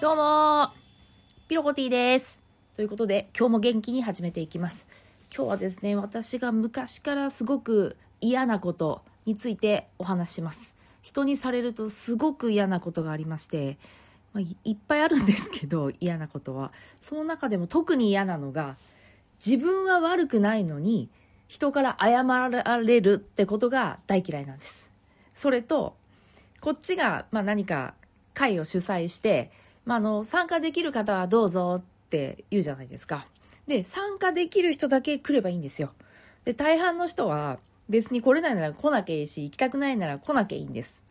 どうもピロコティです。ということで、今日も元気に始めていきます。今日はですね、私が昔からすごく嫌なことについてお話します。人にされるとすごく嫌なことがありまして、まあ、いいっぱいあるんですけど、嫌なことは。その中でも特に嫌なのが、自分は悪くないのに、人から謝られるってことが大嫌いなんです。それと、こっちが、まあ、何か会を主催して、まあ、あの、参加できる方はどうぞって言うじゃないですか。で、参加できる人だけ来ればいいんですよ。で、大半の人は別に来れないなら来なきゃいいし、行きたくないなら来なきゃいいんです。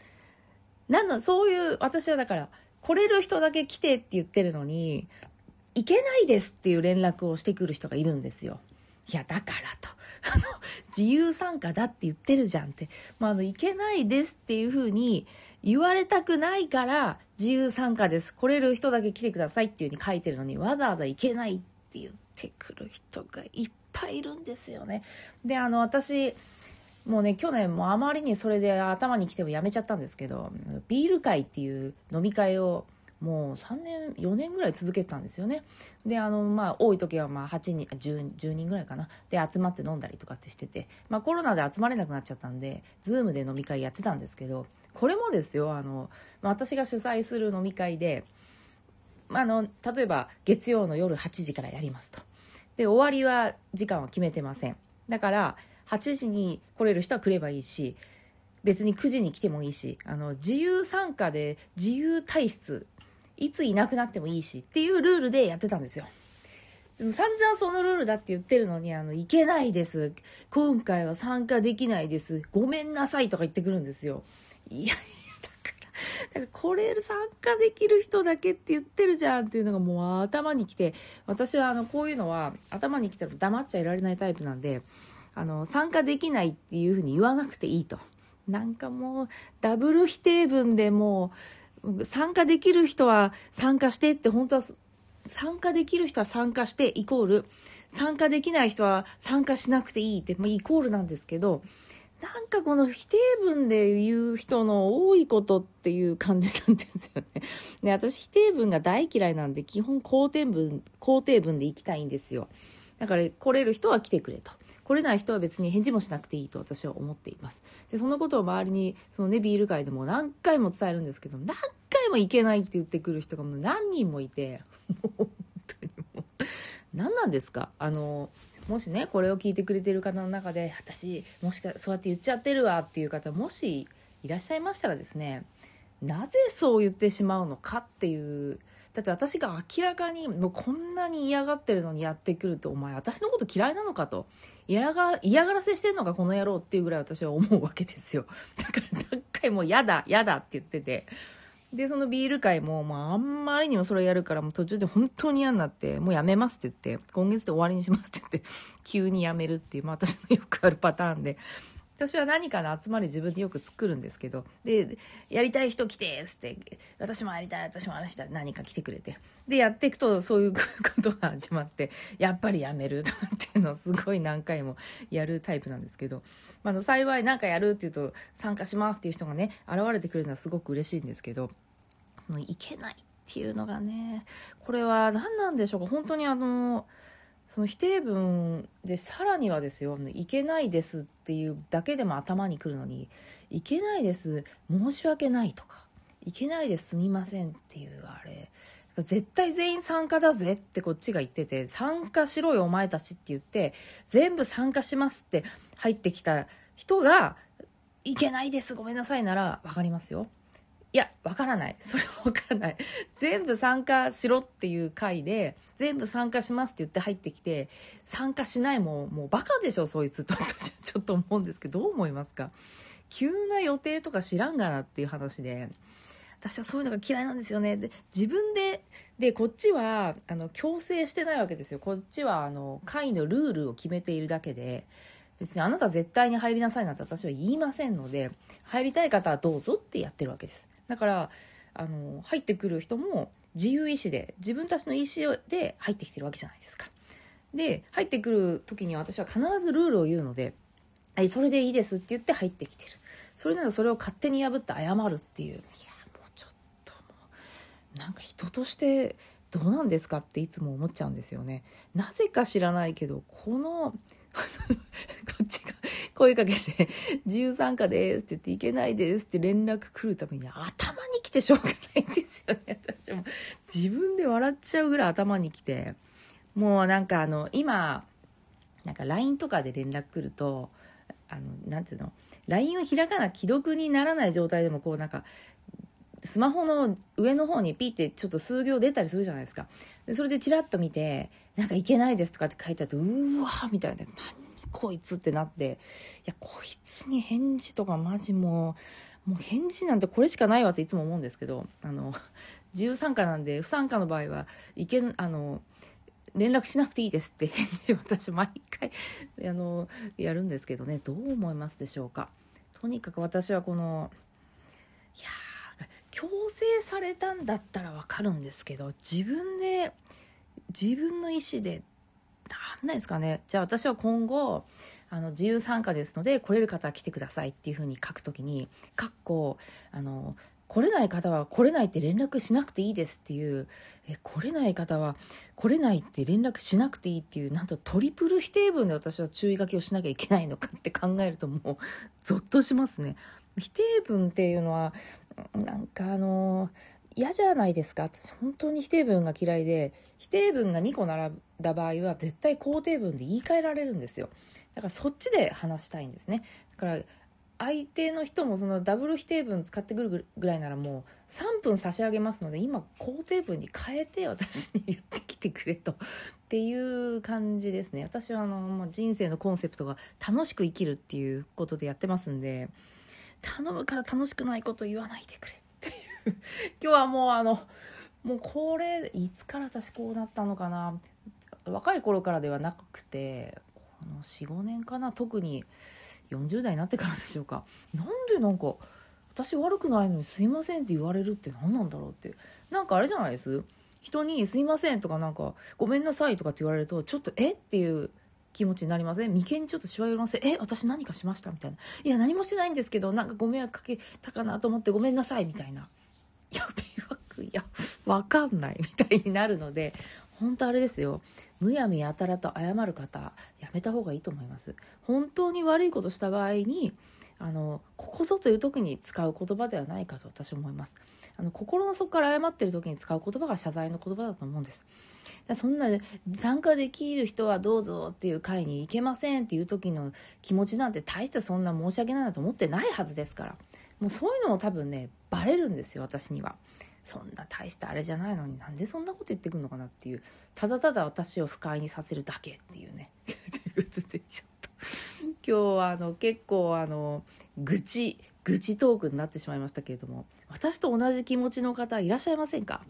なんの、そういう、私はだから、来れる人だけ来てって言ってるのに、行けないですっていう連絡をしてくる人がいるんですよ。いや、だからと。あの、自由参加だって言ってるじゃんって。まあ、あの、行けないですっていうふうに言われたくないから、自由参加です。来れる人だけ来てくださいっていうふうに書いてるのに、わざわざ行けないって言ってくる人がいっぱいいるんですよね。で、あの、私、もうね、去年もあまりにそれで頭に来てもやめちゃったんですけど、ビール会っていう飲み会をもう3年、4年ぐらい続けてたんですよね。で、あの、まあ、多い時はまあ8人、10, 10人ぐらいかな。で、集まって飲んだりとかってしてて、まあコロナで集まれなくなっちゃったんで、ズームで飲み会やってたんですけど、これもですよ、あの、まあ私が主催する飲み会で、まあ、あの、例えば月曜の夜8時からやりますと。で、終わりは時間は決めてません。だから、8時に来れる人は来ればいいし、別に9時に来てもいいし、あの、自由参加で自由体質、いついなくなってもいいしっていうルールでやってたんですよ。でも散々そのルールだって言ってるのに、あの、いけないです。今回は参加できないです。ごめんなさいとか言ってくるんですよ。いやいや、だから、だからこれ参加できる人だけって言ってるじゃんっていうのがもう頭にきて、私はあの、こういうのは頭にきたら黙っちゃいられないタイプなんで、あの、参加できないっていうふうに言わなくていいと。なんかもう、ダブル否定文でもう、参加できる人は参加してって本当は参加できる人は参加してイコール参加できない人は参加しなくていいって、まあ、イコールなんですけどなんかこの否定文で言う人の多いことっていう感じなんですよね。で私否定文が大嫌いなんで基本肯定文肯定文で行きたいんですよ。だから来れる人は来てくれと。来れない人は別に返事もしなくていいと私は思っています。で、そのことを周りに、そのね、ビール会でも何回も伝えるんですけど、何回も行けないって言ってくる人がもう何人もいて、もう本当にもう、何なんですか？あの、もしね、これを聞いてくれてる方の中で、私、もしかそうやって言っちゃってるわっていう方、もしいらっしゃいましたらですね、なぜそう言ってしまうのかっていう、だって私が明らかにもうこんなに嫌がってるのにやってくると、お前私のこと嫌いなのかと。嫌が、嫌がらせしてんのかこの野郎っていうぐらい私は思うわけですよ。だから何回も嫌だ、嫌だって言ってて。で、そのビール会も、まあ、あんまりにもそれやるから、もう途中で本当に嫌になって、もうやめますって言って、今月で終わりにしますって言って、急にやめるっていう、まあ私のよくあるパターンで、私は何かの集まり自分でよく作るんですけど、で、やりたい人来てっつって、私もやりたい、私も話したい、何か来てくれて。で、やっていくとそういうことが始まって、やっぱりやめるとかっていうのをすごい何回もやるタイプなんですけど、まあ、の幸い何かやるっていうと、参加しますっていう人がね、現れてくるのはすごく嬉しいんですけど、もういけないっていうのがね、これは何なんでしょうか本当にあの、その否定文でさらにはですよ、いけないですっていうだけでも頭にくるのに、いけないです、申し訳ないとか、いけないです、すみませんっていうあれ、絶対全員参加だぜってこっちが言ってて、参加しろよお前たちって言って、全部参加しますって入ってきた人が、いけないです、ごめんなさいならわかりますよ。いや、わからない。それはわからない。全部参加しろっていう回で、全部参加しますって言って入ってきて、参加しないもん、もうバカでしょ、そいつと私はちょっと思うんですけど、どう思いますか？急な予定とか知らんがなっていう話で、私はそういうのが嫌いなんですよね。で、自分で、で、こっちは、あの、強制してないわけですよ。こっちは、あの、会のルールを決めているだけで、別にあなた絶対に入りなさいなんて私は言いませんので、入りたい方はどうぞってやってるわけです。だから、あの、入ってくる人も自由意志で、自分たちの意思で入ってきてるわけじゃないですか。で、入ってくる時に私は必ずルールを言うので、はい、それでいいですって言って入ってきてる。それならそれを勝手に破って謝るっていういやもうちょっともうなんか人としてどうなんですかっていつも思っちゃうんですよねなぜか知らないけどこの声かけて、自由参加ですって言って、いけないですって連絡来るために頭に来てしょうがないんですよね。私も自分で笑っちゃうぐらい頭に来て。もうなんかあの、今、なんか LINE とかで連絡来ると、あの、なんていうの ?LINE を開かな既読にならない状態でもこうなんか、スマホの上の方にピーってちょっと数行出たりするじゃないですか。それでチラッと見て、なんかいけないですとかって書いてあって、うわーみたいな、何こいつってなって、いや、こいつに返事とかマジもう、もう返事なんてこれしかないわっていつも思うんですけど、あの、自由参加なんで、不参加の場合は、いけん、あの、連絡しなくていいですって返事私毎回、あの、やるんですけどね、どう思いますでしょうか。とにかく私はこの、いや、強制されたんだったらわかるんですけど、自分で、自分の意思で、なんないですかね。じゃあ私は今後、あの、自由参加ですので、来れる方は来てくださいっていうふうに書くときに、かっこ、あの、来れない方は来れないって連絡しなくていいですっていう、え、来れない方は来れないって連絡しなくていいっていう、なんとトリプル否定文で私は注意書きをしなきゃいけないのかって考えるともう、ゾッとしますね。否定文っていうのは、なんかあの嫌じゃないですか。私本当に否定文が嫌いで否定文が2個並んだ場合は絶対肯定文で言い換えられるんですよ。だからそっちで話したいんですね。だから相手の人もそのダブル否定文使ってくるぐらいならもう3分差し上げますので今肯定文に変えて私に言ってきてくれと。っていう感じですね。私はあの、まあ、人生のコンセプトが楽しく生きるっていうことでやってますんで頼むから楽しくないこと言わないでくれ 今日はもうあのもうこれいつから私こうなったのかな？若い頃からではなくてこの45年かな？特に40代になってからでしょうか。なんでなんか私悪くないのにすいませんって言われるって何なんだろうって。なんかあれじゃないです？人にすいませんとかなんかごめんなさいとかって言われるとちょっとえっていう気持ちになりません？眉間にちょっとしわ寄らせ、え、私何かしました？みたいな。いや、何もしないんですけど、なんかご迷惑かけたかなと思ってごめんなさいみたいな。いや、迷惑、いや、わかんないみたいになるので、本当あれですよ。むやみやたらと謝る方、やめた方がいいと思います。本当に悪いことした場合に、あの、ここぞという時に使う言葉ではないかと私は思います。あの、心の底から謝ってる時に使う言葉が謝罪の言葉だと思うんです。だそんな参加できる人はどうぞっていう会に行けませんっていう時の気持ちなんて大してそんな申し訳ないなと思ってないはずですから。もうそういうのも多分ね、バレるんですよ、私には。そんな大したあれじゃないのになんでそんなこと言ってくるのかなっていう、ただただ私を不快にさせるだけっていうね。ということで、ちょっと、今日はあの結構あの、愚痴、愚痴トークになってしまいましたけれども、私と同じ気持ちの方いらっしゃいませんか？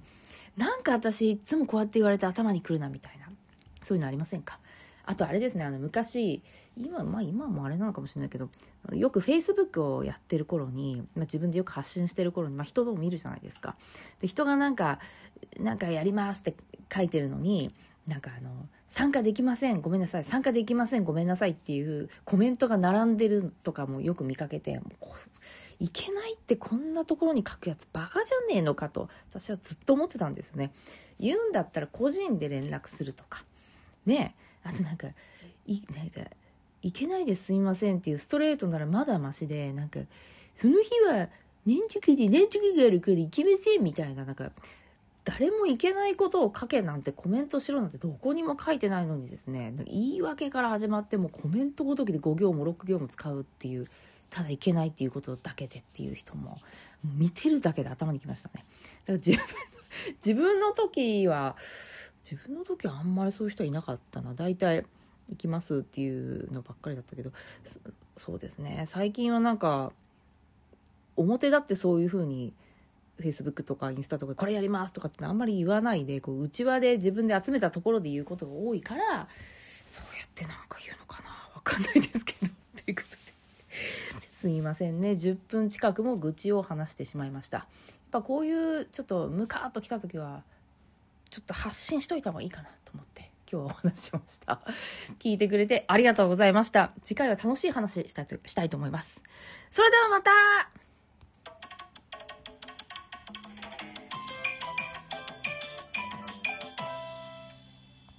なんか私いつもこうやって言われて頭にくるなみたいな。そういうのありませんか？あとあれですね、あの昔、今、まあ今もあれなのかもしれないけど、よく Facebook をやってる頃に、まあ自分でよく発信してる頃に、まあ人を見るじゃないですか。で、人がなんか、なんかやりますって書いてるのに、なんかあの、参加できません、ごめんなさい、参加できません、ごめんなさいっていうコメントが並んでるとかもよく見かけて、もういけないってこんなところに書くやつバカじゃねえのかと私はずっと思ってたんですよね。言うんだったら個人で連絡するとか。ねえあとなんか、い、なんか、いけないですみませんっていうストレートならまだマシで、なんか、その日は年時で年時があるから行けませんみたいな、なんか、誰もいけないことを書けなんてコメントしろなんてどこにも書いてないのにですね、言い訳から始まってもコメントごときで5行も6行も使うっていう、ただいけないっていうことだけでっていう人も、見てるだけで頭にきましたね。だから自分、自分の時は、自分の時はあんまりそういう人はいなかったな。大体、行きますっていうのばっかりだったけど、そうですね。最近はなんか、表だってそういうふうに、Facebook とかインスタとかこれやりますとかってあんまり言わないで、こう、内輪で自分で集めたところで言うことが多いから、そうやってなんか言うのかなわかんないですけど、っていうことですいませんね。10分近くも愚痴を話してしまいました。やっぱこういうちょっとムカーっと来た時は、ちょっと発信しといた方がいいかなと思って今日はお話ししました。聞いてくれてありがとうございました。次回は楽しい話したいとしたいと思います。それではまた